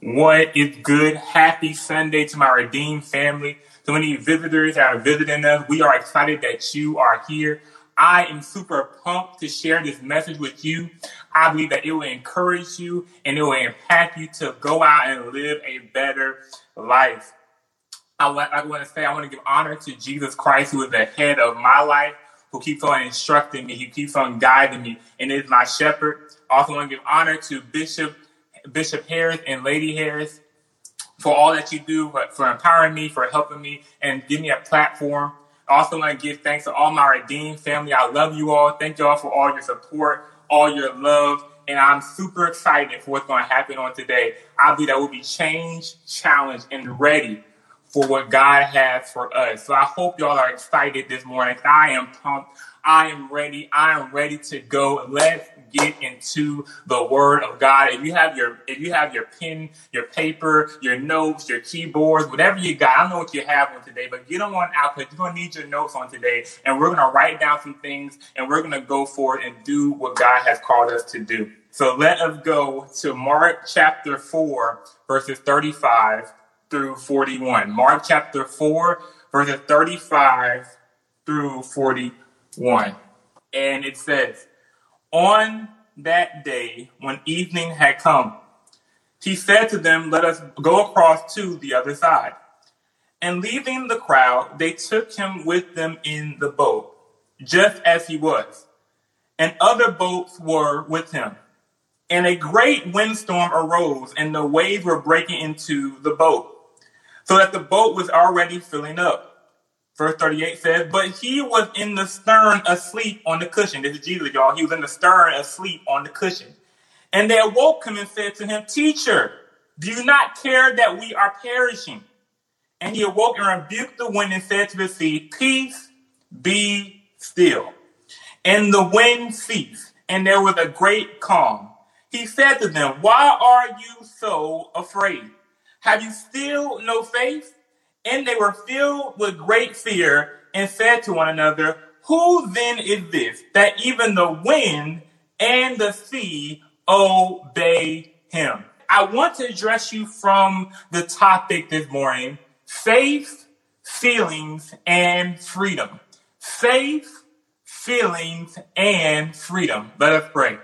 What is good? Happy Sunday to my redeemed family. To any visitors that are visiting us, we are excited that you are here. I am super pumped to share this message with you. I believe that it will encourage you and it will impact you to go out and live a better life. I want, I want to say, I want to give honor to Jesus Christ, who is the head of my life, who keeps on instructing me, who keeps on guiding me, and is my shepherd. I also want to give honor to Bishop Bishop Harris and Lady Harris for all that you do, for, empowering me, for helping me, and giving me a platform. I also want to give thanks to all my redeemed family. I love you all. Thank you all for all your support, all your love, and I'm super excited for what's going to happen on today. I believe that we'll be changed, challenged, and ready for what God has for us. So I hope y'all are excited this morning. I am pumped. I am ready. I am ready to go. Let's get into the word of God. If you have your if you have your pen, your paper, your notes, your keyboards, whatever you got, I don't know what you have on today, but get on out because you're gonna need your notes on today. And we're gonna write down some things and we're gonna go forward and do what God has called us to do. So let us go to Mark chapter 4, verses 35 through 41. Mark chapter 4, verses 35 through 41. And it says, On that day, when evening had come, he said to them, Let us go across to the other side. And leaving the crowd, they took him with them in the boat, just as he was. And other boats were with him. And a great windstorm arose, and the waves were breaking into the boat so that the boat was already filling up. Verse 38 says, But he was in the stern asleep on the cushion. This is Jesus, y'all. He was in the stern asleep on the cushion. And they awoke him and said to him, Teacher, do you not care that we are perishing? And he awoke and rebuked the wind and said to the sea, Peace, be still. And the wind ceased, and there was a great calm. He said to them, Why are you so afraid? Have you still no faith? And they were filled with great fear and said to one another, Who then is this that even the wind and the sea obey him? I want to address you from the topic this morning faith, feelings, and freedom. Faith, feelings, and freedom. Let us pray.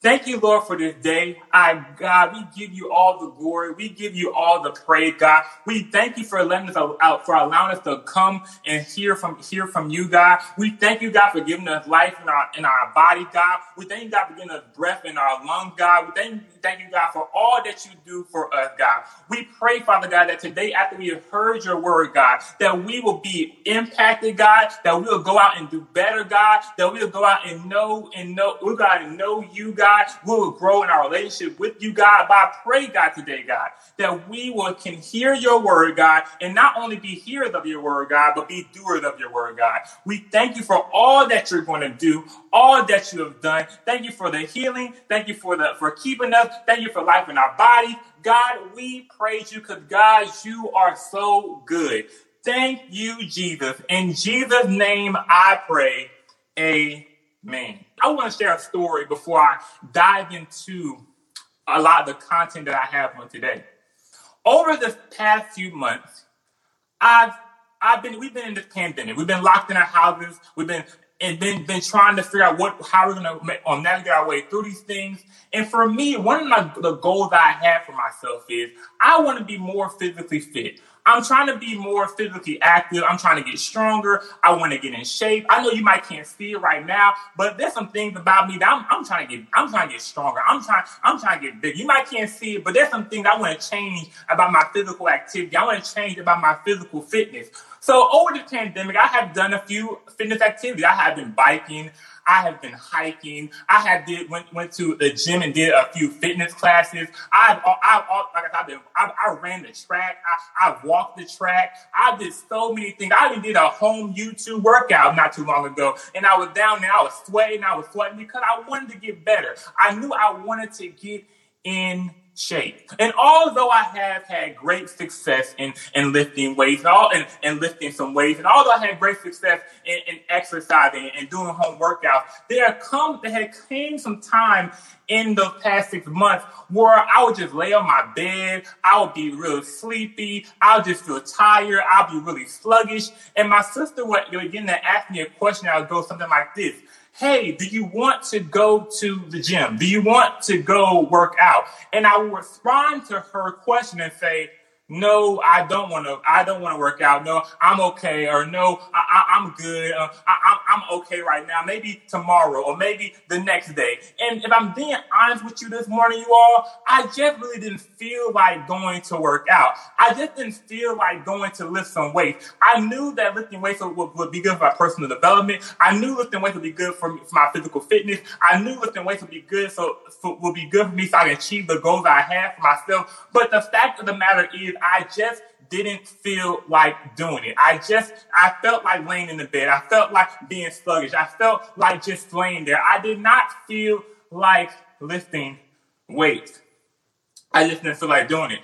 Thank you, Lord, for this day. I, God, we give you all the glory. We give you all the praise, God. We thank you for letting us out, for allowing us to come and hear from, hear from you, God. We thank you, God, for giving us life in our, in our body, God. We thank you, God, for giving us breath in our lungs, God. We thank, thank you, God, for all that you do for us, God. We pray, Father God, that today, after we have heard your word, God, that we will be impacted, God, that we will go out and do better, God, that we will go out and know and know, we'll go out and know you, God God. We will grow in our relationship with you, God. But I pray, God, today, God, that we will can hear your word, God, and not only be hearers of your word, God, but be doers of your word, God. We thank you for all that you're going to do, all that you have done. Thank you for the healing. Thank you for the for keeping us. Thank you for life in our body. God, we praise you because God, you are so good. Thank you, Jesus. In Jesus' name I pray. Amen. I want to share a story before I dive into a lot of the content that I have on today. Over the past few months, I've I've been we've been in this pandemic. We've been locked in our houses. We've been and been been trying to figure out what how we're gonna um, navigate our way through these things. And for me, one of my, the goals I have for myself is I want to be more physically fit. I'm trying to be more physically active. I'm trying to get stronger. I want to get in shape. I know you might can't see it right now, but there's some things about me that I'm, I'm trying to get. I'm trying to get stronger. I'm trying. I'm trying to get big. You might can't see it, but there's some things I want to change about my physical activity. I want to change about my physical fitness. So over the pandemic, I have done a few fitness activities. I have been biking. I have been hiking. I have did went went to the gym and did a few fitness classes. I've I've, like I said, I, I ran the track. I, I walked the track. I did so many things. I even did a home YouTube workout not too long ago, and I was down there. I was sweating. I was sweating because I wanted to get better. I knew I wanted to get in shape. And although I have had great success in, in lifting weights and, all, and, and lifting some weights, and although I had great success in, in exercising and doing home workouts, there come there had came some time in the past six months where I would just lay on my bed, I would be real sleepy, I'll just feel tired, I'll be really sluggish. And my sister would again ask me a question, I would go something like this hey, do you want to go to the gym? Do you want to go work out? And I will respond to her question and say, no, I don't want to. I don't want to work out. No, I'm okay. Or no, I, am good. Uh, I, I'm okay right now. Maybe tomorrow, or maybe the next day. And if I'm being honest with you this morning, you all, I just really didn't feel like going to work out. I just didn't feel like going to lift some weights. I knew that lifting weights would, would be good for my personal development. I knew lifting weights would be good for, me, for my physical fitness. I knew lifting weights would be good, so for, would be good for me, so I can achieve the goals I have for myself. But the fact of the matter is I just didn't feel like doing it. I just, I felt like laying in the bed. I felt like being sluggish. I felt like just laying there. I did not feel like lifting weights. I just didn't feel like doing it.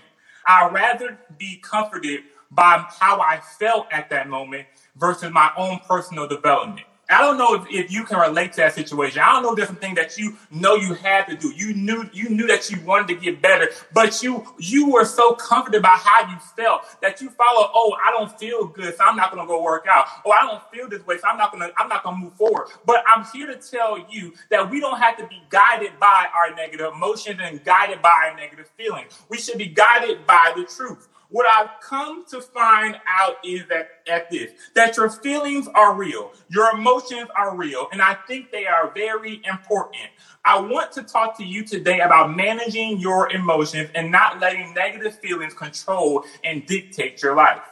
I'd rather be comforted by how I felt at that moment versus my own personal development. I don't know if, if you can relate to that situation. I don't know if there's something that you know you had to do. You knew you knew that you wanted to get better, but you you were so comforted about how you felt that you follow, oh, I don't feel good, so I'm not gonna go work out. Oh, I don't feel this way, so I'm not gonna I'm not gonna move forward. But I'm here to tell you that we don't have to be guided by our negative emotions and guided by our negative feelings. We should be guided by the truth. What I've come to find out is that at this, that your feelings are real, your emotions are real, and I think they are very important. I want to talk to you today about managing your emotions and not letting negative feelings control and dictate your life.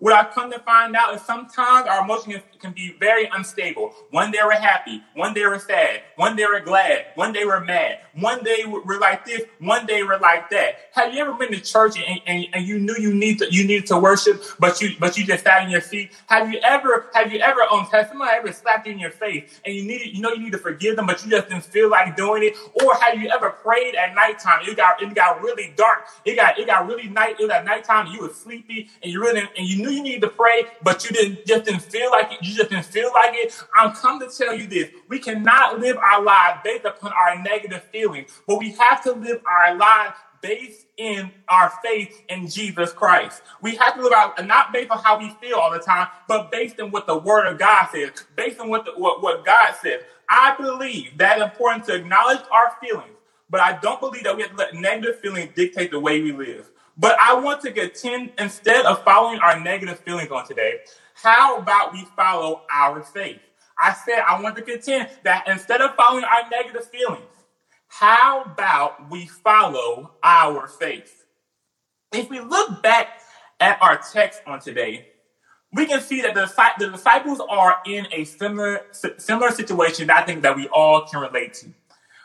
What I've come to find out is sometimes our emotions can be very unstable. One day we're happy, one day we're sad, one day we're glad, one day we're mad, one day we're like this, one day we're like that. Have you ever been to church and, and, and you knew you need to you needed to worship, but you but you just sat in your seat? Have you ever have you ever um has somebody ever slapped you in your face and you needed you know you need to forgive them, but you just didn't feel like doing it? Or have you ever prayed at nighttime? It got it got really dark. It got it got really night. It was at nighttime. You were sleepy and you really and you knew you needed to pray, but you didn't just didn't feel like it. You just didn't feel like it. I'm come to tell you this: we cannot live our lives based upon our negative feelings, but we have to live our lives based in our faith in Jesus Christ. We have to live out not based on how we feel all the time, but based on what the Word of God says, based on what the, what, what God says. I believe that it's important to acknowledge our feelings, but I don't believe that we have to let negative feelings dictate the way we live. But I want to contend instead of following our negative feelings on today, how about we follow our faith? I said I want to contend that instead of following our negative feelings, how about we follow our faith? If we look back at our text on today, we can see that the, the disciples are in a similar similar situation that I think that we all can relate to.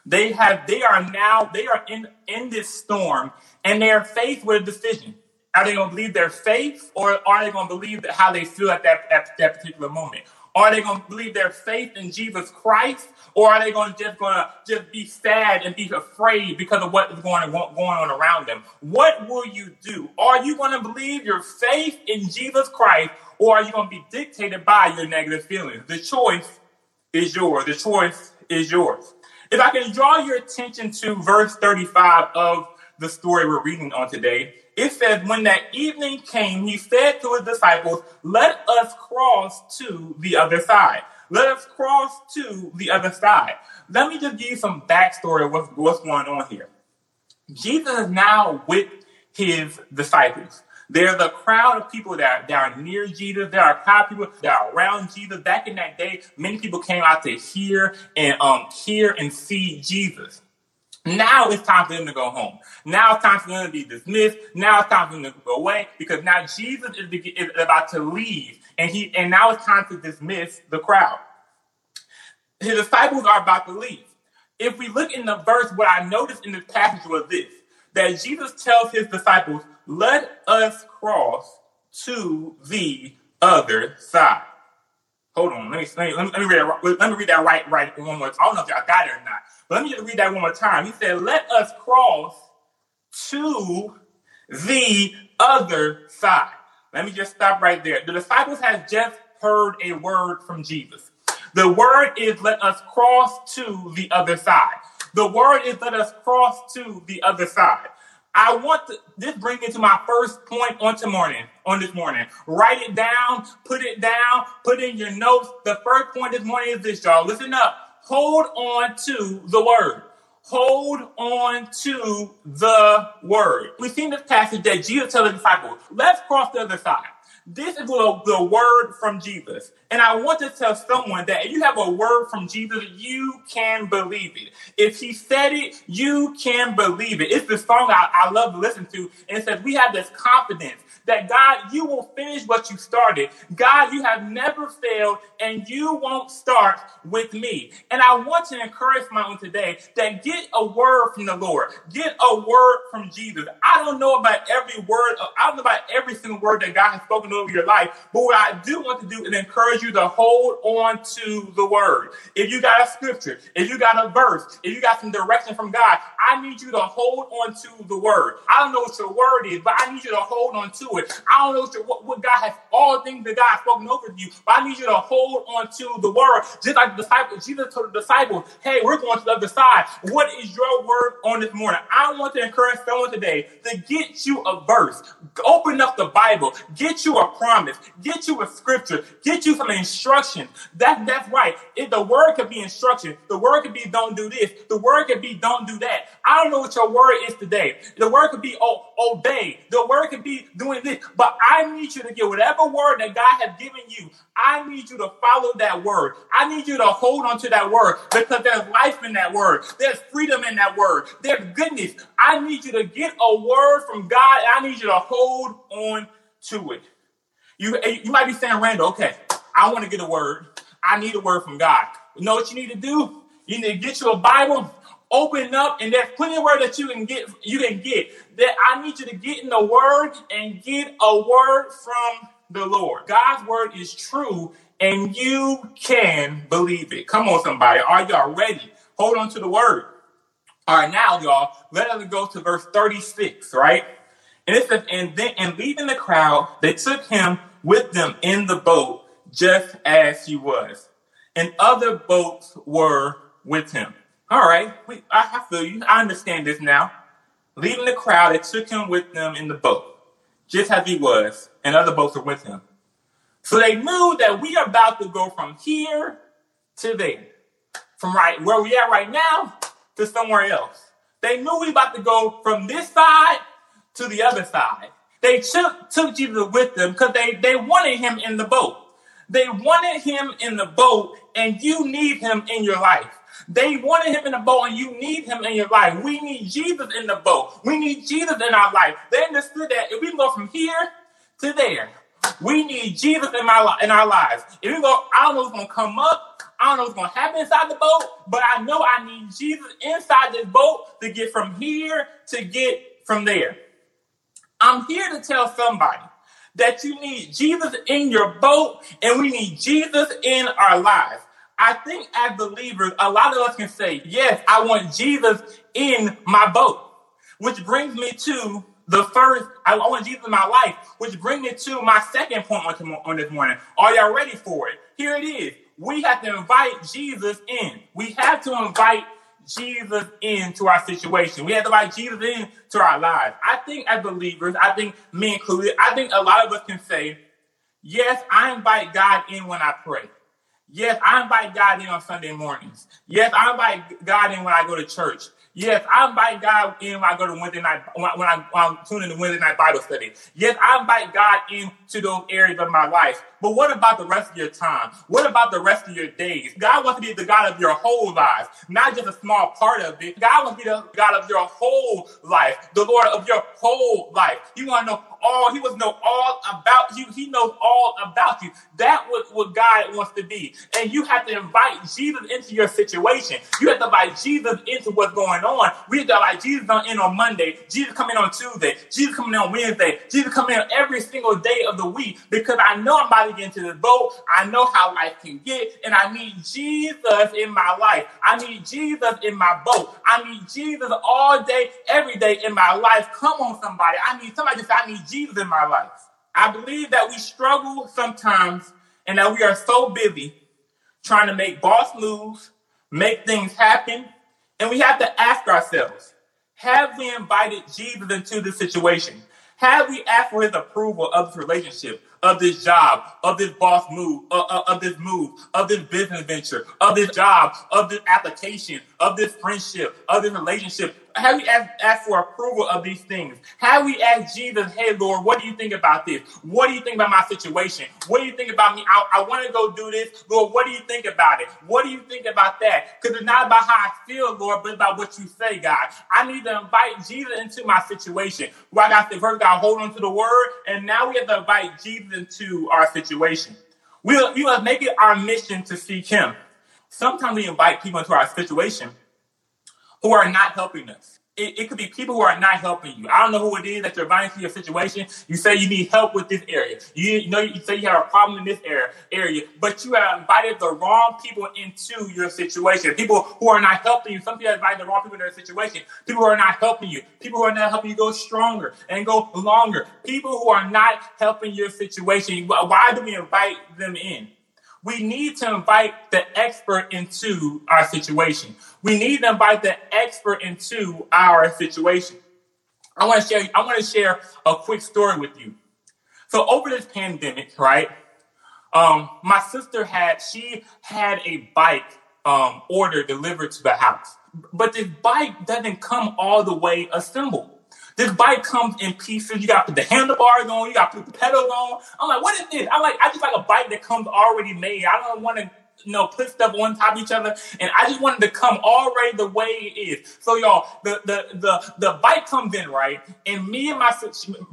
They have they are now they are in in this storm and their faith with a decision. Are they going to believe their faith or are they going to believe that how they feel at that, at that particular moment? Are they going to believe their faith in Jesus Christ or are they going to just going to just be sad and be afraid because of what is going, going on around them? What will you do? Are you going to believe your faith in Jesus Christ or are you going to be dictated by your negative feelings? The choice is yours. The choice is yours. If I can draw your attention to verse 35 of the story we're reading on today, it says, When that evening came, he said to his disciples, Let us cross to the other side. Let us cross to the other side. Let me just give you some backstory of what's, what's going on here. Jesus is now with his disciples. There's a crowd of people that are, that are near Jesus. There are a crowd of people that are around Jesus. Back in that day, many people came out to hear and um, hear and see Jesus. Now it's time for them to go home. Now it's time for them to be dismissed. Now it's time for them to go away because now Jesus is, is about to leave, and he and now it's time to dismiss the crowd. His disciples are about to leave. If we look in the verse, what I noticed in this passage was this: that Jesus tells his disciples, "Let us cross to the other side." Hold on, let me let me, let me read that, let me read that right right one more. Time. I don't know if y'all got it or not. But let me just read that one more time. He said, Let us cross to the other side. Let me just stop right there. The disciples had just heard a word from Jesus. The word is let us cross to the other side. The word is let us cross to the other side. I want to this bring me to my first point on to morning on this morning. Write it down, put it down, put in your notes. The first point this morning is this, y'all. Listen up. Hold on to the word. Hold on to the word. We've seen this passage that Jesus tells the disciples, let's cross the other side. This is the, word from Jesus. And I want to tell someone that if you have a word from Jesus, you can believe it. If he said it, you can believe it. It's the song I, I love to listen to. And it says, We have this confidence that God, you will finish what you started. God, you have never failed and you won't start with me. And I want to encourage my own today that get a word from the Lord. Get a word from Jesus. I don't know about every word, uh, I don't know about every single word that God has spoken over your life, but what I do want to do is encourage you to hold on to the word. If you got a scripture, if you got a verse, if you got some direction from God, I need you to hold on to the word. I don't know what your word is, but I need you to hold on to. I don't know what, what, God has, all things that God has spoken over you, but I need you to hold on to the word. Just like the disciples, Jesus told the disciples, hey, we're going to the other side. What is your word on this morning? I want to encourage someone today to get you a verse. Open up the Bible. Get you a promise. Get you a scripture. Get you some instruction. That, that's right. If the word could be instruction. The word could be don't do this. The word could be don't do that. I don't know what your word is today. The word could be oh, obey. The word could be doing this. But I need you to get whatever word that God has given you. I need you to follow that word. I need you to hold on to that word because there's life in that word. There's freedom in that word. There's goodness. I need you to get a word from God. I need you to hold on to it. You, you might be saying, Randall, okay, I want to get a word. I need a word from God. You know what you need to do? You need to get you a Bible, open up, and there's plenty of word that you can get. You can get that. I need you to get in the word and get a word from the Lord. God's word is true, and you can believe it. Come on, somebody. Are y'all ready? Hold on to the word. All right, now, y'all, let us go to verse 36, right? And it says, and then, and leaving the crowd, they took him with them in the boat, just as he was. And other boats were with him. All right, we, I, feel you. I understand this now. Leaving the crowd, they took him with them in the boat, just as he was, and other boats were with him. So they knew that we are about to go from here to there, from right where we are right now to somewhere else. They knew we about to go from this side to the other side. They took, took Jesus with them because they, they wanted him in the boat. They wanted him in the boat, and you need him in your life. They wanted him in the boat, and you need him in your life. We need Jesus in the boat. We need Jesus in our life. They understood that if we go from here to there, we need Jesus in my in our lives. If we go, I don't know what's gonna come up. I don't know what's gonna happen inside the boat, but I know I need Jesus inside this boat to get from here to get from there. I'm here to tell somebody that you need Jesus in your boat and we need Jesus in our lives. I think as believers, a lot of us can say, Yes, I want Jesus in my boat. Which brings me to the first, I want Jesus in my life, which brings me to my second point on, on this morning. Are y'all ready for it? Here it is. We have to invite Jesus in. We have to invite Jesus into our situation. We have to invite Jesus into our lives. I think as believers, I think me included, I think a lot of us can say, yes, I invite God in when I pray. Yes, I invite God in on Sunday mornings. Yes, I invite God in when I go to church. Yes, I invite God in when I go to Wednesday night, when I, when I tune in to Wednesday night Bible study. Yes, I invite God into those areas of my life. But what about the rest of your time? What about the rest of your days? God wants to be the God of your whole life, not just a small part of it. God wants to be the God of your whole life, the Lord of your whole life. You want to know all, he was know all about you. He knows all about you. That was what God wants to be. And you have to invite Jesus into your situation. You have to invite Jesus into what's going on. We have to invite Jesus in on Monday, Jesus coming on Tuesday, Jesus coming on Wednesday, Jesus coming on every single day of the week because I know I'm about to get into the boat. I know how life can get, and I need Jesus in my life. I need Jesus in my boat. I need Jesus all day, every day in my life. Come on, somebody. I need somebody to say, I need Jesus in my life. I believe that we struggle sometimes and that we are so busy trying to make boss moves, make things happen. And we have to ask ourselves, have we invited Jesus into this situation? Have we asked for his approval of this relationship, of this job, of this boss move, uh, uh, of this move, of this business venture, of this job, of this application, of this friendship, of this relationship, have we asked, asked for approval of these things? Have we asked Jesus, hey, Lord, what do you think about this? What do you think about my situation? What do you think about me? I, I want to go do this. Lord, what do you think about it? What do you think about that? Because it's not about how I feel, Lord, but about what you say, God. I need to invite Jesus into my situation. Well, I got to first to hold on to the word, and now we have to invite Jesus into our situation. We, we must make it our mission to seek him. Sometimes we invite people into our situation who are not helping us. It, it, could be people who are not helping you. I don't know who it is that you're inviting to your situation. You say you need help with this area. You, you know, you say you have a problem in this area, area, but you have invited the wrong people into your situation. People who are not helping you. Some people have invited the wrong people into their situation. People who are not helping you. People who are not helping you go stronger and go longer. People who are not helping your situation. Why do we invite them in? We need to invite the expert into our situation. We need to invite the expert into our situation. I want to share, I want to share a quick story with you. So over this pandemic, right? Um, my sister had, she had a bike um, order delivered to the house. But this bike doesn't come all the way assembled. This bike comes in pieces. You got to put the handlebars on. You got to put the pedals on. I'm like, what is this? I'm like, I just like a bike that comes already made. I don't want to you know, put stuff on top of each other. And I just wanted to come already the way it is. So y'all, the the the the bike comes in, right? And me and my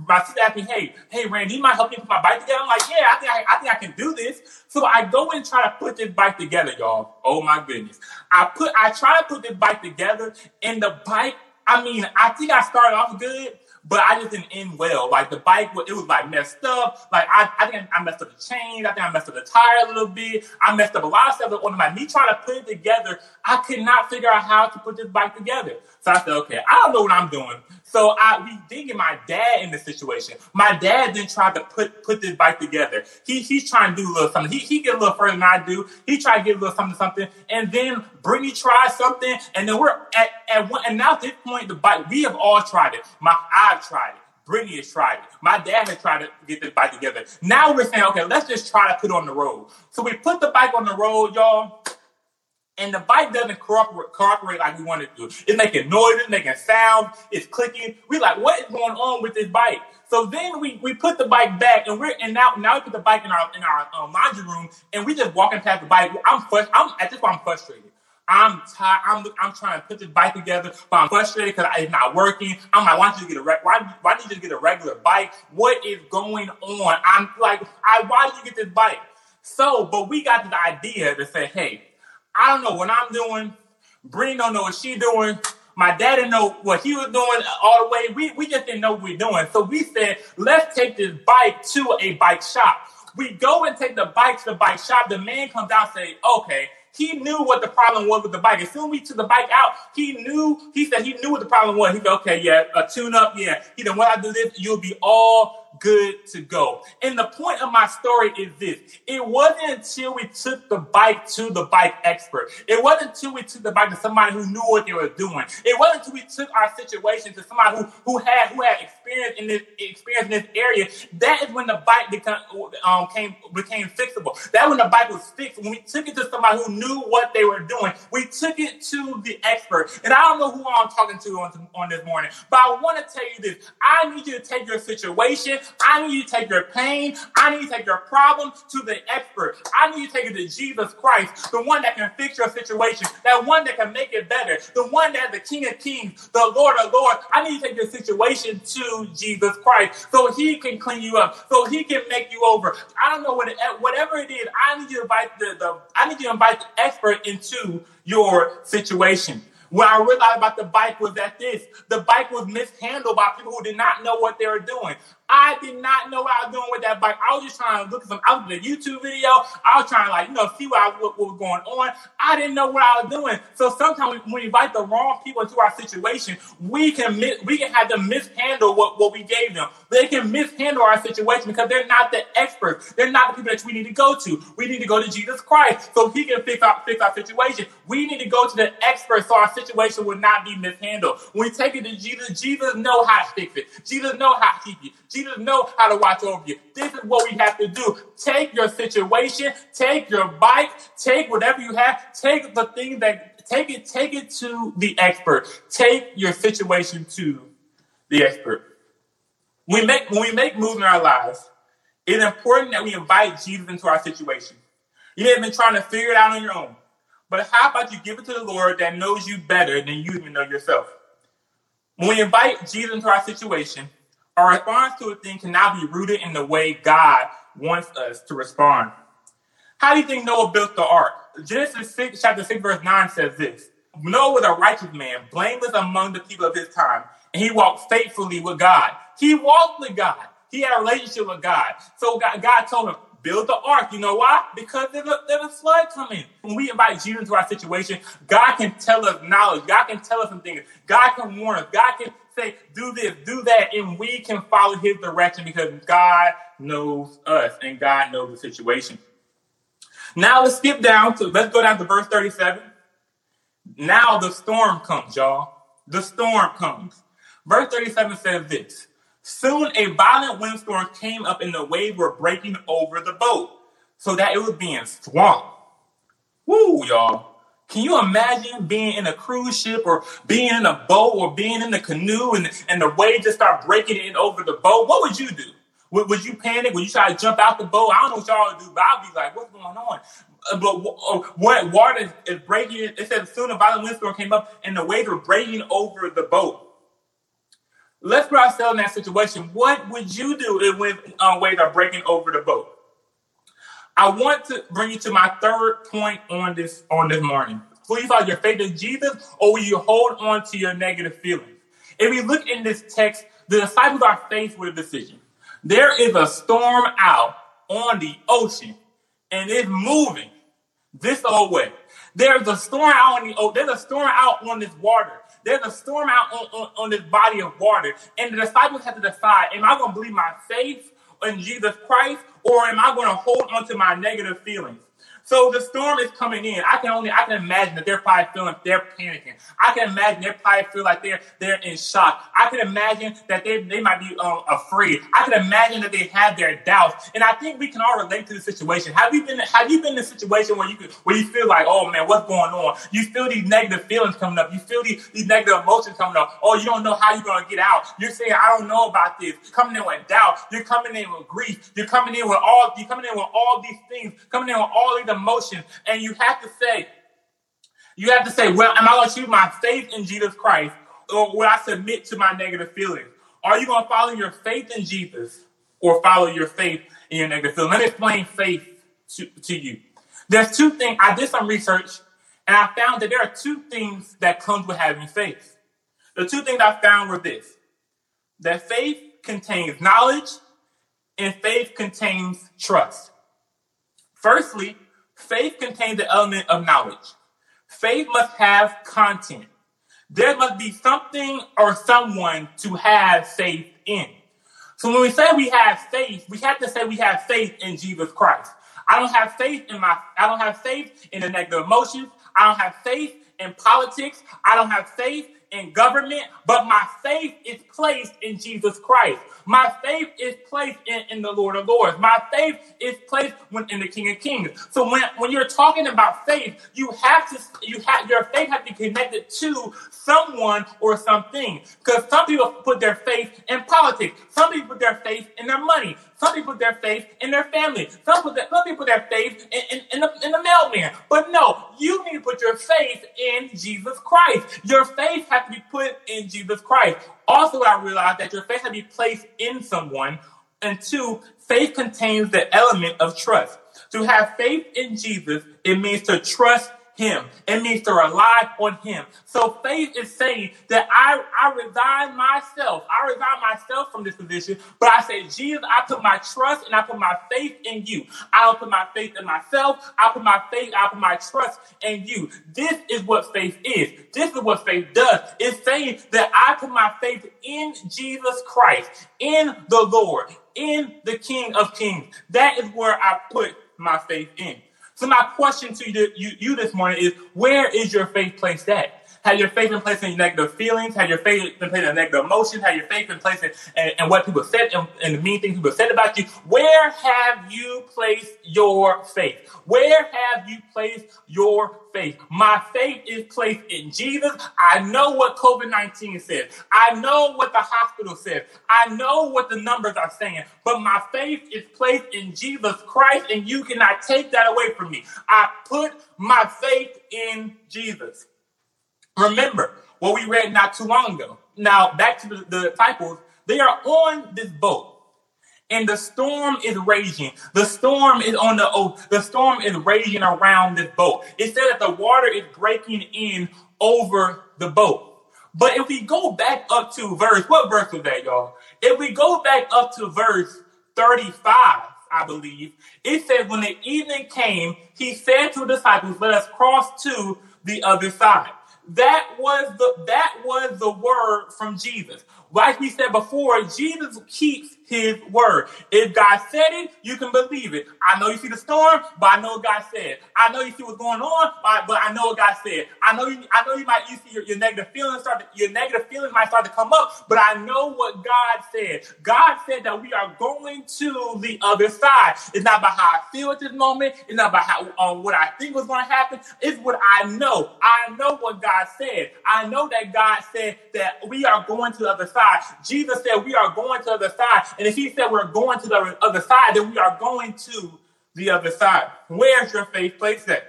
my sister asked me, hey, hey Randy, you might help me put my bike together? I'm like, yeah, I think I, I think I can do this. So I go and try to put this bike together, y'all. Oh my goodness. I put I try to put this bike together and the bike I mean, I think I started off good, but I just didn't end well. Like the bike, it was like messed up. Like I, I think I messed up the chain. I think I messed up the tire a little bit. I messed up a lot of stuff on my me trying to put it together. I could not figure out how to put this bike together. So I said, okay, I don't know what I'm doing. So I we get my dad in the situation. My dad then tried to put put this bike together. He he's trying to do a little something. He he get a little further than I do. He tried to get a little something something, and then Brittany tried something, and then we're at at one. And now at this point, the bike we have all tried it. My I've tried it. Brittany has tried it. My dad has tried to get this bike together. Now we're saying, okay, let's just try to put on the road. So we put the bike on the road, y'all and the bike doesn't cooperate, cooperate like we want it to. It's making noises, making sound, it's clicking. We like, what is going on with this bike? So then we, we put the bike back, and we're and now now we put the bike in our in our um, laundry room, and we just walking past the bike. I'm frust- I'm at this point I'm frustrated. I'm tired. I'm I'm trying to put this bike together, but I'm frustrated because it's not working. I'm like, why don't you get a re- why why don't you just get a regular bike? What is going on? I'm like, I why did you get this bike? So, but we got the idea to say, hey, I don't know what I'm doing. Bree don't know what she doing. My dad didn't know what he was doing all the way. We, we just didn't know what we were doing. So we said, let's take this bike to a bike shop. We go and take the bike to the bike shop. The man comes out and say, okay, he knew what the problem was with the bike. As soon as we took the bike out, he knew, he said he knew what the problem was. He said, okay, yeah, a tune up, yeah. He said, when I do this, you'll be all good to go. And the point of my story is this. It wasn't until we took the bike to the bike expert. It wasn't until we took the bike to somebody who knew what they were doing. It wasn't until we took our situation to somebody who, who had who had experience in this experience in this area. That is when the bike became um, came became fixable. That when the bike was fixed. When we took it to somebody who knew what they were doing, we took it to the expert. And I don't know who I'm talking to on, on this morning, but I want to tell you this. I need you to take your situation I need you to take your pain, I need you to take your problem to the expert. I need you to take it to Jesus Christ, the one that can fix your situation, that one that can make it better, the one that's the King of Kings, the Lord of Lords. I need you to take your situation to Jesus Christ so he can clean you up, so he can make you over. I don't know what it, whatever it is, I need you to invite the, the I need you to invite the expert into your situation. What I realized about the bike was that this the bike was mishandled by people who did not know what they were doing. I did not know what I was doing with that bike. I was just trying to look at some. I was in a YouTube video. I was trying to like you know see what, I, what, what was going on. I didn't know what I was doing. So sometimes when we invite the wrong people into our situation, we can we can have them mishandle what, what we gave them. They can mishandle our situation because they're not the experts. They're not the people that we need to go to. We need to go to Jesus Christ so He can fix our fix our situation. We need to go to the experts so our situation will not be mishandled. When we take it to Jesus, Jesus know how to fix it. Jesus know how to keep you. Jesus know how to watch over you. This is what we have to do. Take your situation, take your bike, take whatever you have, take the thing that take it, take it to the expert. Take your situation to the expert. We make when we make moves in our lives, it's important that we invite Jesus into our situation. You may have been trying to figure it out on your own. But how about you give it to the Lord that knows you better than you even know yourself? When we invite Jesus into our situation, our response to a thing can now be rooted in the way God wants us to respond. How do you think Noah built the ark? Genesis 6, chapter 6, verse 9 says this Noah was a righteous man, blameless among the people of his time, and he walked faithfully with God. He walked with God. He had a relationship with God. So God, God told him, build the ark. You know why? Because there's a, there's a flood coming. When we invite Jesus into our situation, God can tell us knowledge. God can tell us some things. God can warn us. God can say, do this, do that, and we can follow his direction because God knows us and God knows the situation. Now let's skip down to, let's go down to verse 37. Now the storm comes, y'all. The storm comes. Verse 37 says this Soon a violent windstorm came up and the waves were breaking over the boat so that it was being swamped. Woo, y'all. Can you imagine being in a cruise ship or being in a boat or being in the canoe and, and the waves just start breaking in over the boat? What would you do? Would, would you panic? Would you try to jump out the boat? I don't know what y'all would do, but I'd be like, what's going on? Uh, but uh, what water is, breaking, it said soon a violent windstorm came up and the waves were breaking over the boat. Let's put ourselves in that situation. What would you do if when uh, waves are breaking over the boat? I want to bring you to my third point on this on this morning. You follow your faith in Jesus, or will you hold on to your negative feelings? If we look in this text, the disciples are faced with a decision. There is a storm out on the ocean, and it's moving this old way. There's a storm out on the ocean. There's a storm out on this water. There's a storm out on, on, on this body of water. And the disciples have to decide, am I going to believe my faith in Jesus Christ or am I going to hold on to my negative feelings? So the storm is coming in. I can only I can imagine that they're probably feeling they're panicking. I can imagine they probably feel like they're they're in shock. I can imagine that they, they might be um, afraid. I can imagine that they have their doubts. And I think we can all relate to the situation. Have you been have you been in a situation where you could where you feel like, oh man, what's going on? You feel these negative feelings coming up. You feel these, these negative emotions coming up. Oh, you don't know how you're gonna get out. You're saying, I don't know about this. Coming in with doubt. You're coming in with grief. You're coming in with all you're coming in with all these things, coming in with all these emotions, and you have to say, you have to say, well, am I going to choose my faith in Jesus Christ or will I submit to my negative feelings? Are you going to follow your faith in Jesus or follow your faith in your negative feelings? Let me explain faith to, to you. There's two things. I did some research and I found that there are two things that comes with having faith. The two things I found were this. That faith contains knowledge and faith contains trust. Firstly, faith contains the element of knowledge. Faith must have content. There must be something or someone to have faith in. So when we say we have faith, we have to say we have faith in Jesus Christ. I don't have faith in my I don't have faith in the negative emotions. I don't have faith in politics. I don't have faith in government, but my faith is placed in Jesus Christ. My faith is placed in, in the Lord of Lords. My faith is placed in the King of Kings. So when, when you're talking about faith, you have to you have your faith has to be connected to someone or something. Because some people put their faith in politics. Some people put their faith in their money. Some people put their faith in their family. Some, put their, some people put their faith in, in, in, the, in the mailman. But no, you need to put your faith in Jesus Christ. Your faith has to be put in Jesus Christ. Also, I realized that your faith has to be placed in someone. And two, faith contains the element of trust. To have faith in Jesus, it means to trust him. It means to rely on him. So faith is saying that I, I resign myself. I resign myself from this position, but I say, Jesus, I put my trust and I put my faith in you. I don't put my faith in myself. I put my faith, I put my trust in you. This is what faith is. This is what faith does. It's saying that I put my faith in Jesus Christ, in the Lord, in the King of Kings. That is where I put my faith in. So my question to you, you, you this morning is, where is your faith placed at? Have your faith been placed in negative feelings? Have your faith been placed in negative emotions? Have your faith been placed in, in, in what people said and, and, the mean things people said about you? Where have you placed your faith? Where have you placed your faith? My faith is placed in Jesus. I know what COVID 19 says. I know what the hospital says. I know what the numbers are saying. But my faith is placed in Jesus Christ, and you cannot take that away from me. I put my faith in Jesus. Remember what we read not too long ago. Now, back to the, the disciples, they are on this boat and the storm is raging. The storm is on the oh, the storm is raging around this boat. It said that the water is breaking in over the boat. But if we go back up to verse, what verse was that, y'all? If we go back up to verse 35, I believe, it says, when the evening came, he said to the disciples, let us cross to the other side. That was the that was the word from Jesus. Like we said before, Jesus keeps his word. If God said it, you can believe it. I know you see the storm, but I know what God said. I know you see what's going on, but I know what God said. I know you, I know you might you see your, your negative feelings start to, your negative feelings might start to come up, but I know what God said. God said that we are going to the other side. It's not about how I feel at this moment. It's not about how um, what I think was going to happen. It's what I know. I know what God said. I know that God said that we are going to the other side. Jesus said we are going to the other side. And if he said we're going to the other side, then we are going to the other side. Where's your faith placed at?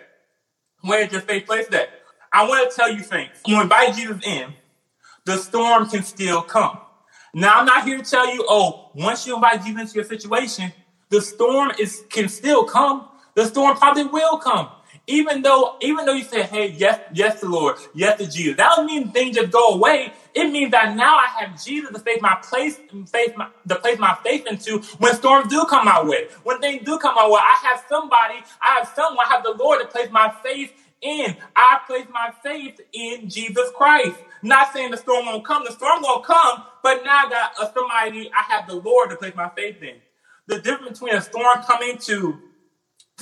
Where's your faith placed at? I want to tell you things. You invite Jesus in, the storm can still come. Now, I'm not here to tell you, oh, once you invite Jesus into your situation, the storm is can still come. The storm probably will come. Even though, even though you say, hey, yes, yes to Lord, yes to Jesus, that doesn't mean things just go away. It means that now I have Jesus to face my place, faith, my, to place my faith into when storms do come my way. When things do come my way, I have somebody, I have someone, I have the Lord to place my faith in. I place my faith in Jesus Christ. Not saying the storm won't come. The storm won't come, but now I got somebody, I have the Lord to place my faith in. The difference between a storm coming to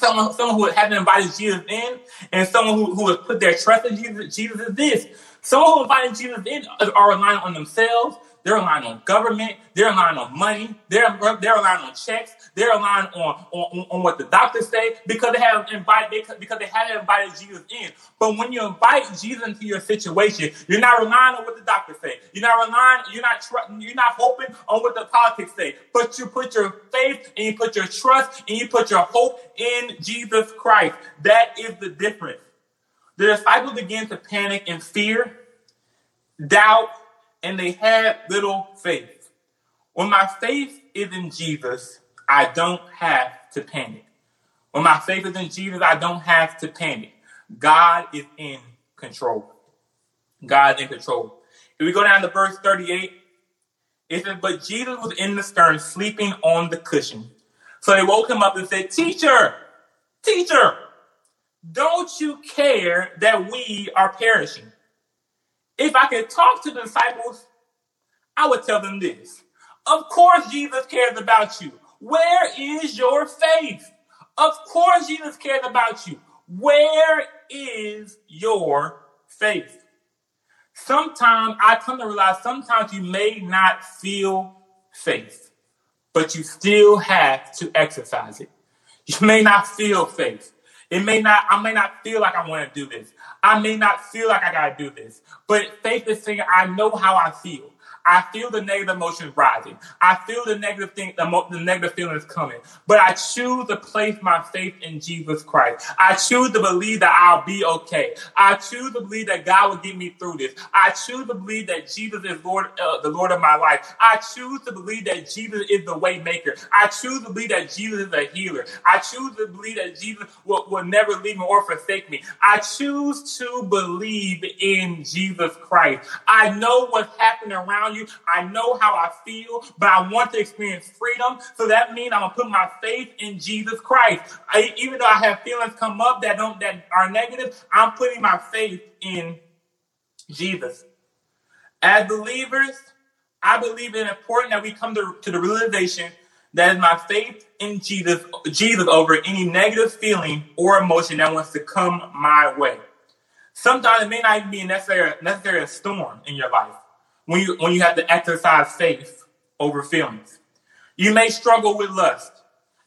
someone, someone who hasn't invited Jesus in and someone who, who has put their trust in Jesus, Jesus is this. Some who inviting Jesus in are relying on themselves. They're relying on government. They're relying on money. They're, they're relying on checks. They're relying on, on, on what the doctors say because they haven't invited because they haven't invited Jesus in. But when you invite Jesus into your situation, you're not relying on what the doctors say. You're not relying. You're not You're not hoping on what the politics say. But you put your faith and you put your trust and you put your hope in Jesus Christ. That is the difference. The disciples began to panic and fear, doubt, and they had little faith. When my faith is in Jesus, I don't have to panic. When my faith is in Jesus, I don't have to panic. God is in control. God is in control. If we go down to verse 38, it says, But Jesus was in the stern, sleeping on the cushion. So they woke him up and said, Teacher, teacher, don't you care that we are perishing? If I could talk to the disciples, I would tell them this. Of course, Jesus cares about you. Where is your faith? Of course, Jesus cares about you. Where is your faith? Sometimes I come to realize sometimes you may not feel faith, but you still have to exercise it. You may not feel faith. It may not, I may not feel like I want to do this. I may not feel like I got to do this. But faith is saying, I know how I feel. I feel the negative emotions rising. I feel the negative thing, the, mo- the negative feelings coming. But I choose to place my faith in Jesus Christ. I choose to believe that I'll be okay. I choose to believe that God will get me through this. I choose to believe that Jesus is Lord, uh, the Lord of my life. I choose to believe that Jesus is the way maker. I choose to believe that Jesus is a healer. I choose to believe that Jesus will, will never leave me or forsake me. I choose to believe in Jesus Christ. I know what's happening around you. I know how I feel, but I want to experience freedom. So that means I'm gonna put my faith in Jesus Christ. I, even though I have feelings come up that don't that are negative, I'm putting my faith in Jesus. As believers, I believe it's important that we come to, to the realization that is my faith in Jesus, Jesus over any negative feeling or emotion that wants to come my way. Sometimes it may not even be necessary, necessary a storm in your life when you when you have to exercise faith over feelings. You may struggle with lust.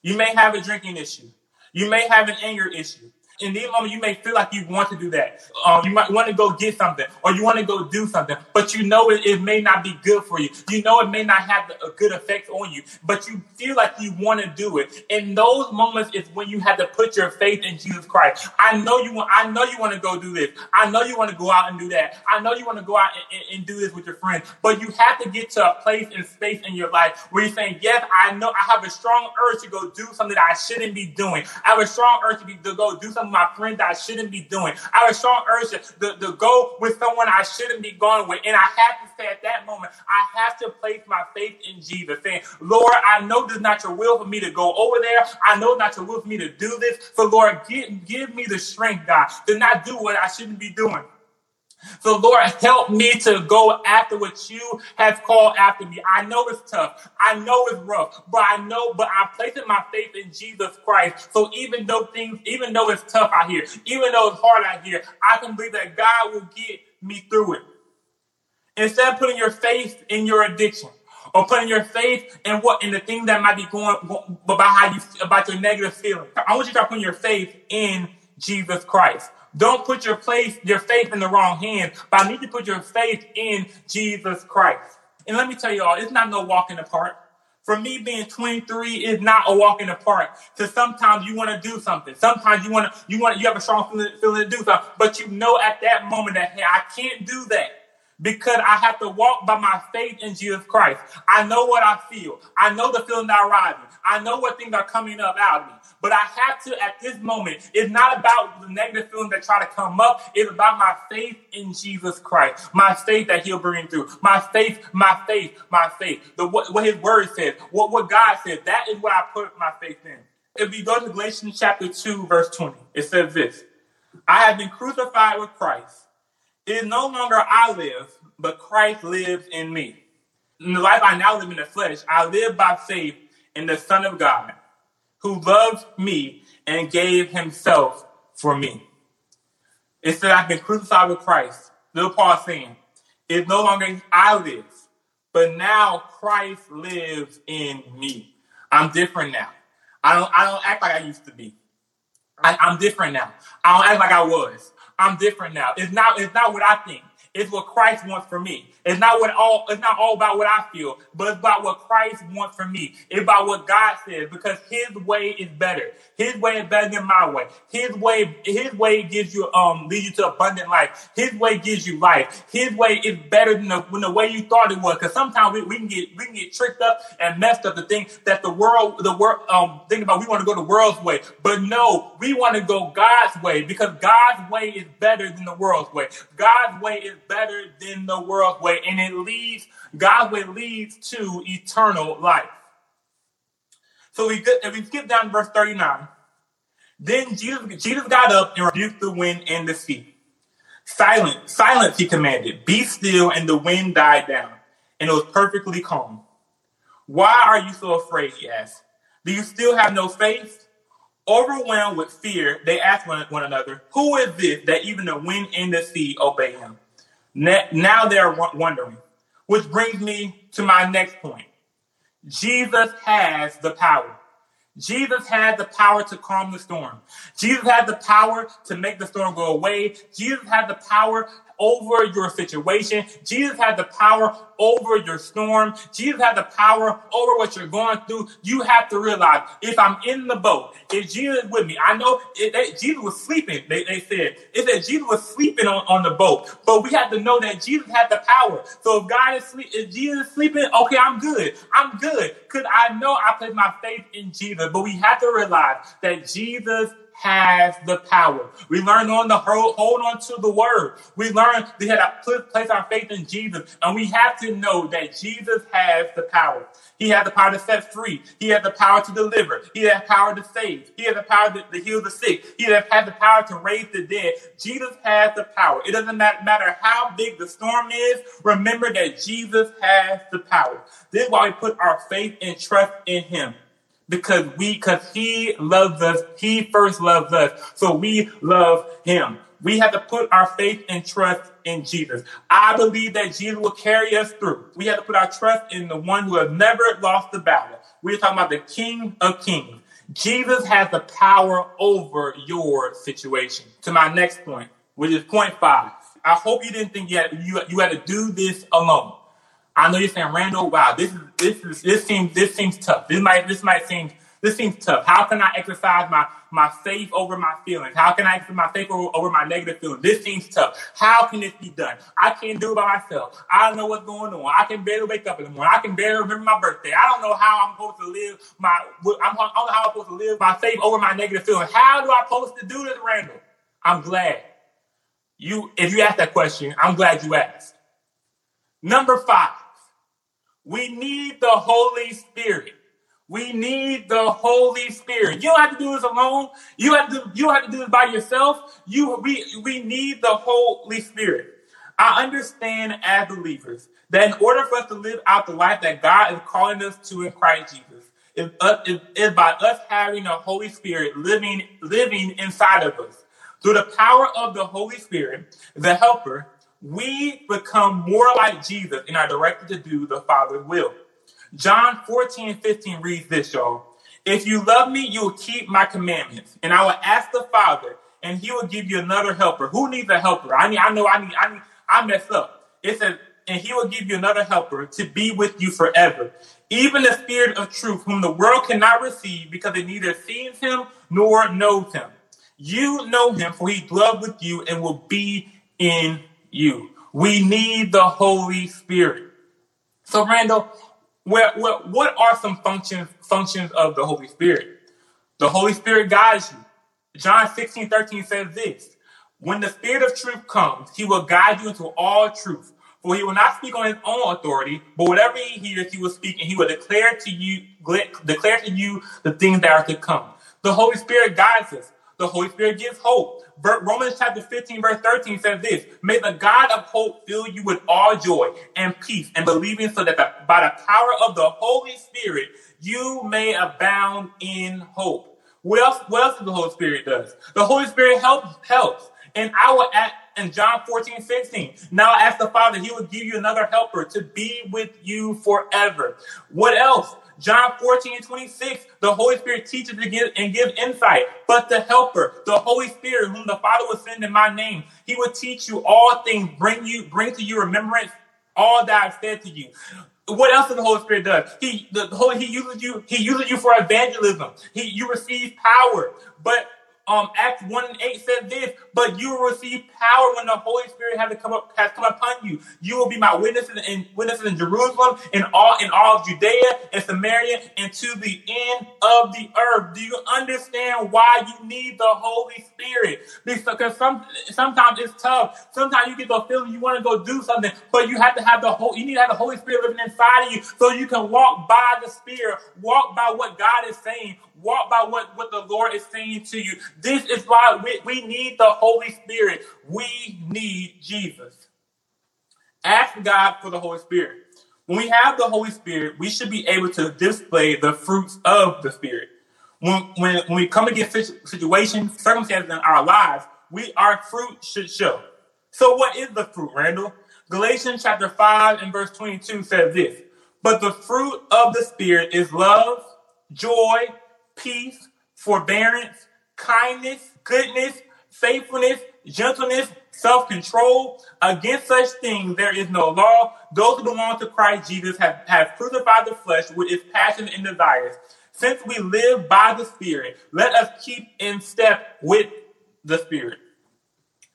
You may have a drinking issue. You may have an anger issue in the moment you may feel like you want to do that. Um, you might want to go get something or you want to go do something, but you know it, it may not be good for you. You know it may not have a good effect on you, but you feel like you want to do it. In those moments is when you have to put your faith in Jesus Christ. I know you want. I know you want to go do this. I know you want to go out and do that. I know you want to go out and, and, and do this with your friends, but you have to get to a place and space in your life where you're saying, "Yes, I know I have a strong urge to go do something that I shouldn't be doing. I have a strong urge to, be, to go do something." My friend I shouldn't be doing. I a strong urge to, to go with someone I shouldn't be going with. And I have to say at that moment, I have to place my faith in Jesus, saying, Lord, I know this is not your will for me to go over there. I know not your will for me to do this. So Lord, give, give me the strength, God, to not do what I shouldn't be doing. So Lord, help me to go after what you have called after me. I know it's tough. I know it's rough, but I know, but I'm placing my faith in Jesus Christ. So even though things, even though it's tough out here, even though it's hard out here, I can believe that God will get me through it. Instead of putting your faith in your addiction or putting your faith in what in the thing that might be going about how you about your negative feeling. I want you to start putting your faith in Jesus Christ. Don't put your place, your faith in the wrong hands, but I need to put your faith in Jesus Christ. And let me tell you all, it's not no walk in the park. For me, being 23 is not a walk in the park. Because sometimes you want to do something. Sometimes you want to, you want, you have a strong feeling, feeling to do something, but you know at that moment that hey, I can't do that because I have to walk by my faith in Jesus Christ. I know what I feel. I know the feeling that arises. I know what things are coming up out of me. But I have to, at this moment, it's not about the negative feelings that try to come up. It's about my faith in Jesus Christ. My faith that he'll bring through. My faith, my faith, my faith. The, what, what his word says, what, what God says, that is what I put my faith in. If you go to Galatians chapter 2, verse 20, it says this I have been crucified with Christ. It is no longer I live, but Christ lives in me. In the life I now live in the flesh, I live by faith in the Son of God, who loved me and gave himself for me. It said, I've been crucified with Christ. Little Paul saying, it's no longer I live, but now Christ lives in me. I'm different now. I don't, I don't act like I used to be. I, I'm different now. I don't act like I was. I'm different now. It's not, it's not what I think. It's what Christ wants for me. It's not what all it's not all about what I feel, but it's about what Christ wants for me. It's about what God says because his way is better. His way is better than my way. His way, his way gives you um leads you to abundant life. His way gives you life. His way is better than the, than the way you thought it was. Because sometimes we, we can get we can get tricked up and messed up the thing that the world the world um think about we want to go the world's way. But no, we want to go God's way because God's way is better than the world's way. God's way is better than the world way, and it leads God's way leads to eternal life. So we if we skip down to verse 39, then Jesus, Jesus got up and rebuked the wind and the sea. Silent, silence, he commanded. Be still, and the wind died down, and it was perfectly calm. Why are you so afraid? He asked. Do you still have no faith? Overwhelmed with fear, they asked one, one another, Who is this that even the wind and the sea obey him? Now they're wondering, which brings me to my next point. Jesus has the power. Jesus has the power to calm the storm. Jesus has the power to make the storm go away. Jesus has the power over your situation. Jesus has the power over your storm. Jesus has the power over what you're going through. You have to realize if I'm in the boat, if Jesus is with me, I know it, they, Jesus was sleeping. They, they said it Jesus was sleeping on, on the boat, but we have to know that Jesus had the power. So if God is sleep, if Jesus is sleeping, okay, I'm good. I'm good because I know I place my faith in Jesus. But we have to realize that Jesus has the power. We learn on the hold, hold on to the word. We learn we had to place our faith in Jesus, and we have to know that Jesus has the power. He has the power to set free. He has the power to deliver. He has the power to save. He has the power to, to heal the sick. He has, has the power to raise the dead. Jesus has the power. It doesn't matter how big the storm is. Remember that Jesus has the power. This is why we put our faith and trust in Him because we because he loves us. He first loves us. So we love him. We have to put our faith and trust in jesus. I believe that jesus will carry us through. We have to put our trust in the one who has never lost the battle. We're talking about the king of kings. Jesus has the power over your situation. To my next point which is point five. I hope you didn't think you had, you, you had to do this alone I know you're saying, Randall, wow, this is this is this seems this seems tough. This might this might seem this seems tough. How can I exercise my my faith over my feelings? How can I exercise my faith over, over my negative feelings? This seems tough. How can this be done? I can't do it by myself. I don't know what's going on. I can barely wake up in the morning. I can barely remember my birthday. I don't know how I'm supposed to live my I'm, I don't know how I'm supposed to live my faith over my negative feelings. How do I supposed to do this, Randall? I'm glad. You if you asked that question, I'm glad you asked. Number five. We need the Holy Spirit. We need the Holy Spirit. You don't have to do this alone. You have to you have to do this by yourself. You we we need the Holy Spirit. I understand as believers that in order for us to live out the life that God is calling us to in Christ Jesus, is, uh, is, is by us having the Holy Spirit living living inside of us. Through the power of the Holy Spirit, the helper, we become more like Jesus and are directed to do the Father's will. John 14 15 reads this, y'all. If you love me, you will keep my commandments, and I will ask the Father, and he will give you another helper. Who needs a helper? I need, I know I need, I need, I mess up. It says, and he will give you another helper to be with you forever. Even the Spirit of truth, whom the world cannot receive because it neither sees him nor knows him. You know him, for he dwells with you and will be in you. We need the Holy Spirit. So, Randall, what, what, what are some functions, functions of the Holy Spirit? The Holy Spirit guides you. John 16, 13 says this When the Spirit of truth comes, he will guide you into all truth. For he will not speak on his own authority, but whatever he hears, he will speak, and he will declare to you, declare to you the things that are to come. The Holy Spirit guides us. The Holy Spirit gives hope. Romans chapter 15, verse 13 says this May the God of hope fill you with all joy and peace and believing, so that the, by the power of the Holy Spirit you may abound in hope. What else, what else does the Holy Spirit does? The Holy Spirit helps, helps. And I will act in John 14, 16. Now I ask the Father, He will give you another helper to be with you forever. What else? John 14 and 26, the Holy Spirit teaches to give and give insight. But the helper, the Holy Spirit, whom the Father will send in my name, he will teach you all things, bring you, bring to you remembrance all that I've said to you. What else does the Holy Spirit does? He the, the Holy He uses you, he uses you for evangelism. He you receive power. But um, Acts 1 and 8 says this, but you will receive power when the Holy Spirit has come up has come upon you. You will be my witnesses in witnesses in Jerusalem, in all in all of Judea and Samaria, and to the end of the earth. Do you understand why you need the Holy Spirit? Because some sometimes it's tough. Sometimes you get the feeling you want to go do something, but you have to have the whole you need to have the Holy Spirit living inside of you so you can walk by the Spirit, walk by what God is saying, walk by what, what the Lord is saying to you. This is why we, we need the Holy Spirit. We need Jesus. Ask God for the Holy Spirit. When we have the Holy Spirit, we should be able to display the fruits of the Spirit. When, when, when we come against situations, circumstances in our lives, we our fruit should show. So what is the fruit, Randall? Galatians chapter 5 and verse 22 says this, but the fruit of the Spirit is love, joy, peace, forbearance, kindness, goodness, faithfulness, gentleness, self control. Against such things there is no law. Those who belong to Christ Jesus have, have crucified the flesh with its passions and desires. Since we live by the Spirit, let us keep in step with the Spirit.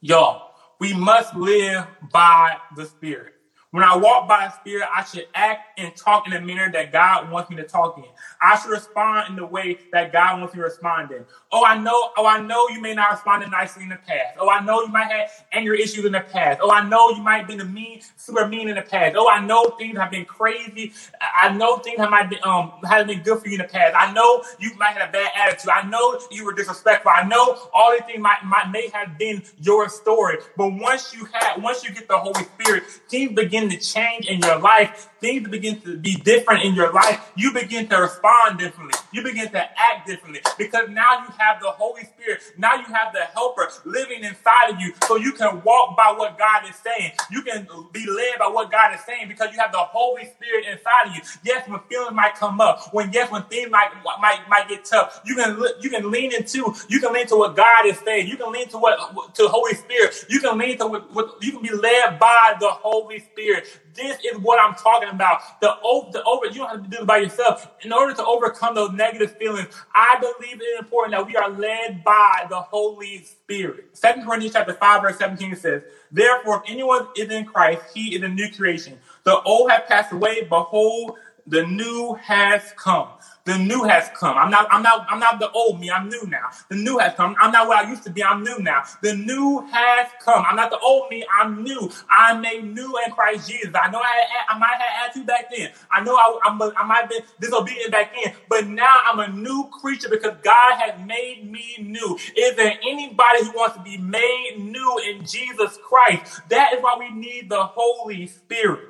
Y'all, we must live by the Spirit. When I walk by the Spirit, I should act and talk in the manner that God wants me to talk in. I should respond in the way that God wants me to respond in. Oh, I know, oh, I know you may not respond nicely in the past. Oh, I know you might have anger issues in the past. Oh, I know you might have been a mean, super mean in the past. Oh, I know things have been crazy. I know things have might been um haven't been good for you in the past. I know you might have a bad attitude. I know you were disrespectful. I know all these things might, might may have been your story. But once you have once you get the Holy Spirit, things begin to change in your life. Things begin to be different in your life. You begin to respond differently. You begin to act differently because now you have the Holy Spirit. Now you have the helper living inside of you so you can walk by what God is saying. You can be led by what God is saying because you have the Holy Spirit inside of you. Yes, when feelings might come up, when yes, when things might might might get tough, you can you can lean into you can lean to what God is saying. You can lean to what to Holy Spirit. You can lean to what, what you can be led by the Holy Spirit. This is what I'm talking about. The over, the over, you don't have to do it by yourself. In order to overcome those negative feelings, I believe it is important that we are led by the Holy Spirit. Second Corinthians chapter 5, verse 17 says, Therefore, if anyone is in Christ, he is a new creation. The old have passed away, behold, the new has come. The new has come. I'm not, I'm not, I'm not the old me. I'm new now. The new has come. I'm not what I used to be. I'm new now. The new has come. I'm not the old me. I'm new. I'm made new in Christ Jesus. I know I, I might have attitude back then. I know I, I'm, I might have been disobedient back then, but now I'm a new creature because God has made me new. Is there anybody who wants to be made new in Jesus Christ? That is why we need the Holy Spirit.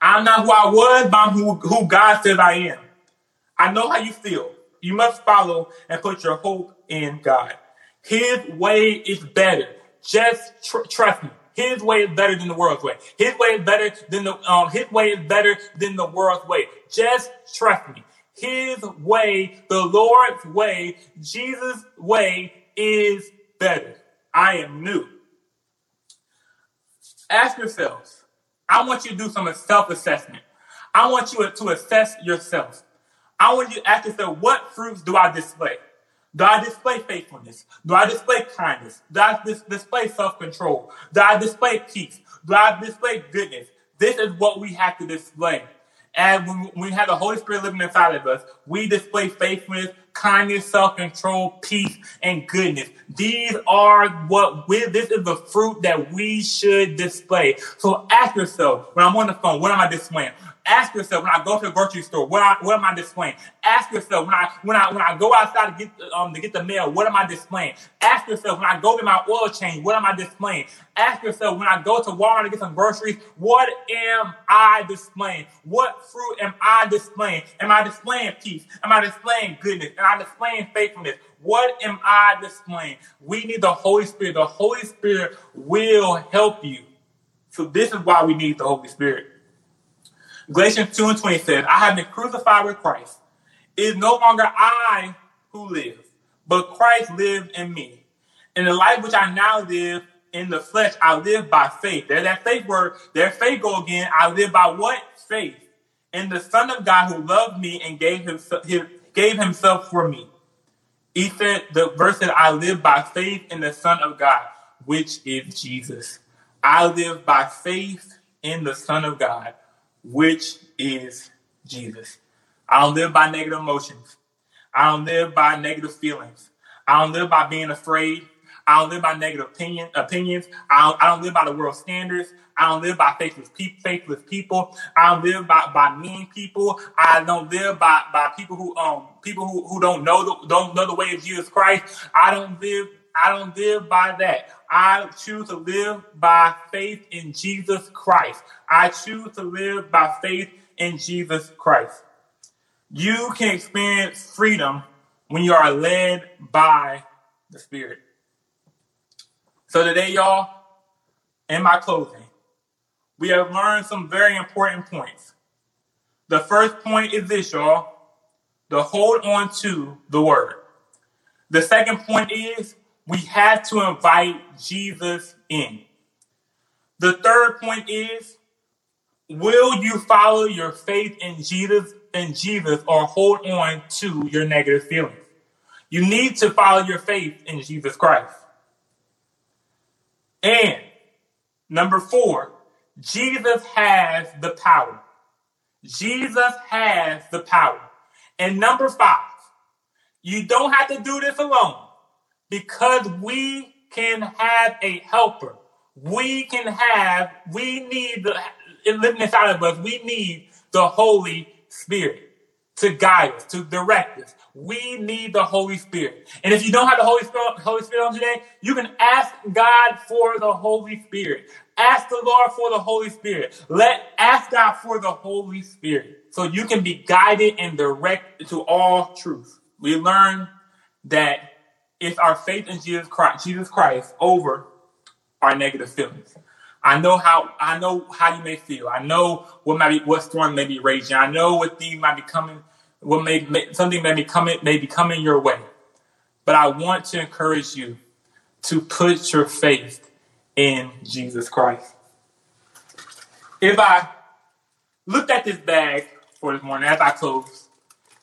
I'm not who I was, but I'm who, who God says I am. I know how you feel. You must follow and put your hope in God. His way is better. Just tr- trust me. His way is better than the world's way. His way is better than the um. His way is better than the world's way. Just trust me. His way, the Lord's way, Jesus' way is better. I am new. Ask yourselves. I want you to do some self-assessment. I want you to assess yourself. I want you to ask yourself, what fruits do I display? Do I display faithfulness? Do I display kindness? Do I dis- display self-control? Do I display peace? Do I display goodness? This is what we have to display. And when we have the Holy Spirit living inside of us, we display faithfulness, kindness, self-control, peace, and goodness. These are what we, this is the fruit that we should display. So ask yourself, when I'm on the phone, what am I displaying? Ask yourself when I go to the grocery store, what, I, what am I displaying? Ask yourself when I when I when I go outside to get um to get the mail, what am I displaying? Ask yourself when I go get my oil change, what am I displaying? Ask yourself when I go to Walmart to get some groceries, what am I displaying? What fruit am I displaying? Am I displaying peace? Am I displaying goodness? Am I displaying faithfulness? What am I displaying? We need the Holy Spirit. The Holy Spirit will help you. So this is why we need the Holy Spirit. Galatians 2 and 20 says, I have been crucified with Christ. It is no longer I who live, but Christ lives in me. In the life which I now live in the flesh, I live by faith. There's that faith word. There faith go again. I live by what? Faith. In the Son of God who loved me and gave himself, gave himself for me. He said, the verse said, I live by faith in the Son of God, which is Jesus. I live by faith in the Son of God, which is Jesus. I don't live by negative emotions. I don't live by negative feelings. I don't live by being afraid. I don't live by negative opinion, opinions. I don't, I don't live by the world standards. I don't live by faithless, pe- faithless people. I don't live by, by mean people. I don't live by, by people who um people who, who don't know the don't know the way of Jesus Christ. I don't live I don't live by that. I choose to live by faith in Jesus Christ. I choose to live by faith in Jesus Christ. You can experience freedom when you are led by the Spirit. So today, y'all, in my closing, we have learned some very important points. The first point is this, y'all, to hold on to the word. The second point is we have to invite Jesus in. The third point is will you follow your faith in Jesus in Jesus or hold on to your negative feelings? You need to follow your faith in Jesus Christ. And number 4, Jesus has the power. Jesus has the power. And number 5, you don't have to do this alone because we can have a helper. We can have, we need the, living inside of us, we need the Holy Spirit to guide us, to direct us. We need the Holy Spirit. And if you don't have the Holy Spirit, Holy Spirit on today, you can ask God for the Holy Spirit. Ask the Lord for the Holy Spirit. Let ask God for the Holy Spirit so you can be guided and directed to all truth. We learn that it's our faith in Jesus Christ, Jesus Christ over our negative feelings. I know how I know how you may feel. I know what might be what storm may be raging. I know what things might be coming, what may, may something may be coming may be coming your way. But I want to encourage you to put your faith in Jesus Christ. If I looked at this bag for this morning as I close,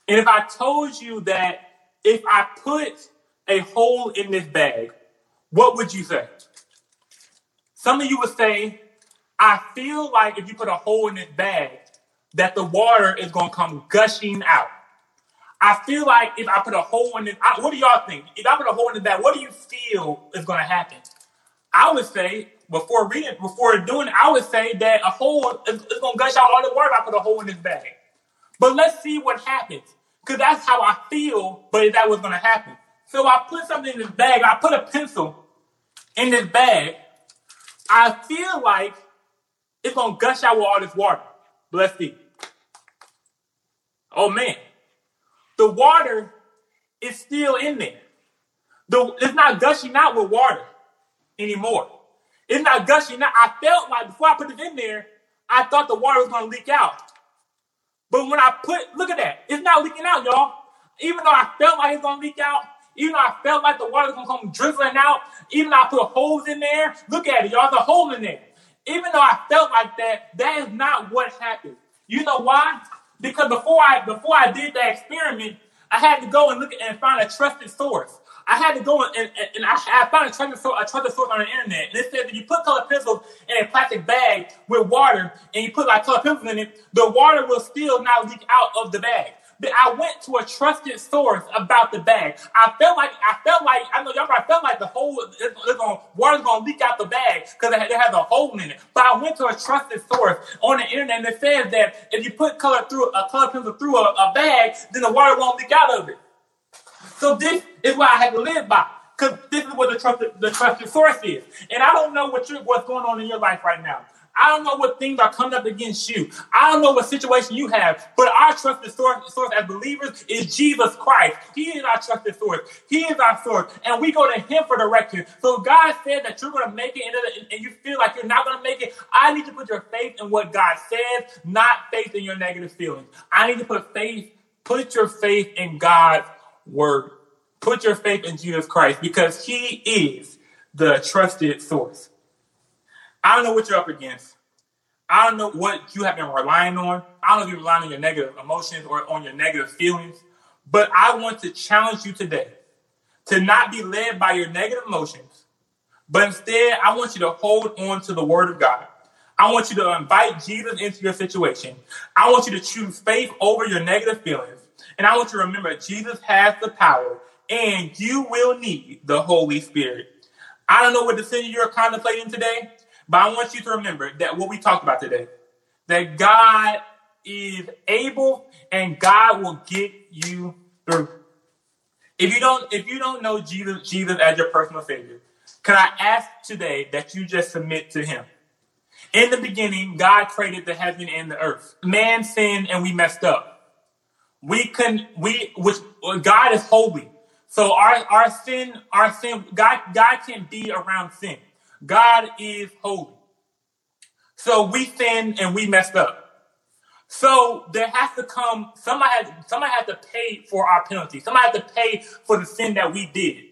and if I told you that if I put a hole in this bag, what would you say? Some of you would say, I feel like if you put a hole in this bag, that the water is going to come gushing out. I feel like if I put a hole in it, I, what do y'all think? If I put a hole in the bag, what do you feel is going to happen? I would say before reading, before doing it, I would say that a hole is, is going to gush out all the water if I put a hole in this bag. But let's see what happens, because that's how I feel. But if that was going to happen, so I put something in this bag. I put a pencil in this bag. I feel like it's gonna gush out with all this water. Bless thee. Oh man, the water is still in there. The, it's not gushing out with water anymore. It's not gushing out. I felt like before I put it in there, I thought the water was gonna leak out. But when I put, look at that, it's not leaking out, y'all. Even though I felt like it's gonna leak out, even though I felt like the water was gonna come drizzling out, even though I put holes in there, look at it, y'all, there's a hole in there. Even though I felt like that, that is not what happened. You know why? Because before I before I did that experiment, I had to go and look and find a trusted source. I had to go and, and, and I, I, found a trusted, source, a trusted source on the internet. And it said that you put colored pencils in a plastic bag with water and you put like colored pencils in it, the water will still not leak out of the bag. I went to a trusted source about the bag. I felt like I felt like I know y'all probably felt like the whole it's, gonna, water's gonna leak out the bag because it, it has a hole in it. But I went to a trusted source on the internet and it says that if you put color through a color pencil through a, a bag, then the water won't leak out of it. So this is what I had to live by. Because this is what the trusted, the trusted source is. And I don't know what what's going on in your life right now. I don't know what things are coming up against you. I don't know what situation you have, but our trusted source, source as believers is Jesus Christ. He is our trusted source. He is our source, and we go to Him for direction. So God said that you're going to make it, and you feel like you're not going to make it. I need to put your faith in what God says, not faith in your negative feelings. I need to put faith, put your faith in God's word. Put your faith in Jesus Christ because He is the trusted source. I don't know what you're up against. I don't know what you have been relying on. I don't know if you're relying on your negative emotions or on your negative feelings. But I want to challenge you today to not be led by your negative emotions, but instead, I want you to hold on to the word of God. I want you to invite Jesus into your situation. I want you to choose faith over your negative feelings. And I want you to remember Jesus has the power and you will need the Holy Spirit. I don't know what decision you're contemplating today, but I want you to remember that what we talked about today, that God is able and God will get you through. If you don't, if you don't know Jesus, Jesus as your personal savior, can I ask today that you just submit to him? In the beginning, God created the heaven and the earth. Man sinned and we messed up. We can we which God is holy. So our our sin, our sin, God God can't be around sin. God is holy. So we sinned and we messed up. So there has to come somebody has somebody has to pay for our penalty. Somebody has to pay for the sin that we did.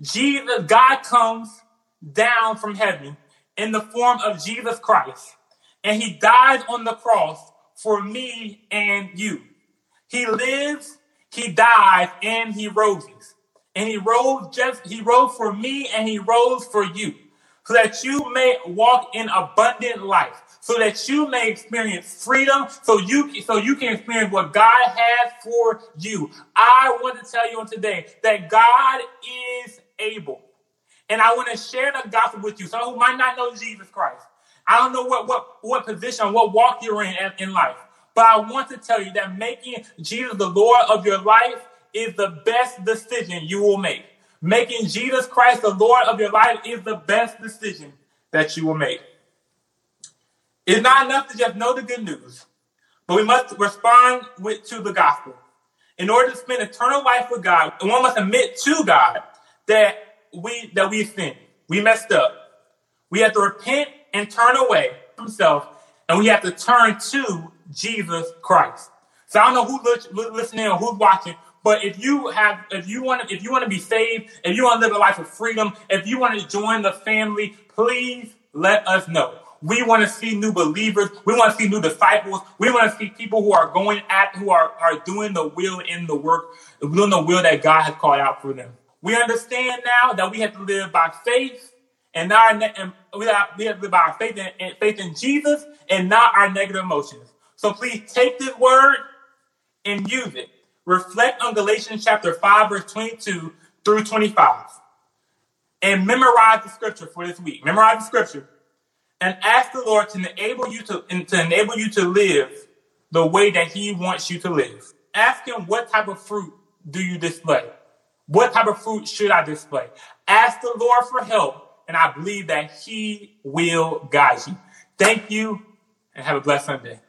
Jesus, God comes down from heaven in the form of Jesus Christ, and he died on the cross for me and you. He lives, he died, and he rose. And he rose just he rose for me and he rose for you. So that you may walk in abundant life. So that you may experience freedom. So you so you can experience what God has for you. I want to tell you on today that God is able. And I want to share the gospel with you. Some who might not know Jesus Christ. I don't know what what what position, what walk you're in in life. But I want to tell you that making Jesus the Lord of your life is the best decision you will make. Making Jesus Christ the Lord of your life is the best decision that you will make. It's not enough to just know the good news, but we must respond with, to the gospel. In order to spend eternal life with God, one must admit to God that we that we sinned, we messed up. We have to repent and turn away from self, and we have to turn to Jesus Christ. So I don't know who's listening or who's watching, but if you have, if you want to, if you want to be saved, if you want to live a life of freedom, if you want to join the family, please let us know. We want to see new believers. We want to see new disciples. We want to see people who are going at, who are, are doing the will in the work, doing the will that God has called out for them. We understand now that we have to live by faith and not and we have, to live by faith in, faith in Jesus and not our negative emotions. So please take this word and use it reflect on Galatians chapter 5, verse 22 through 25. And memorize the scripture for this week. Memorize the scripture. And ask the Lord to enable you to, to enable you to live the way that He wants you to live. Ask Him what type of fruit do you display? What type of fruit should I display? Ask the Lord for help, and I believe that He will guide you. Thank you, and have a blessed Sunday.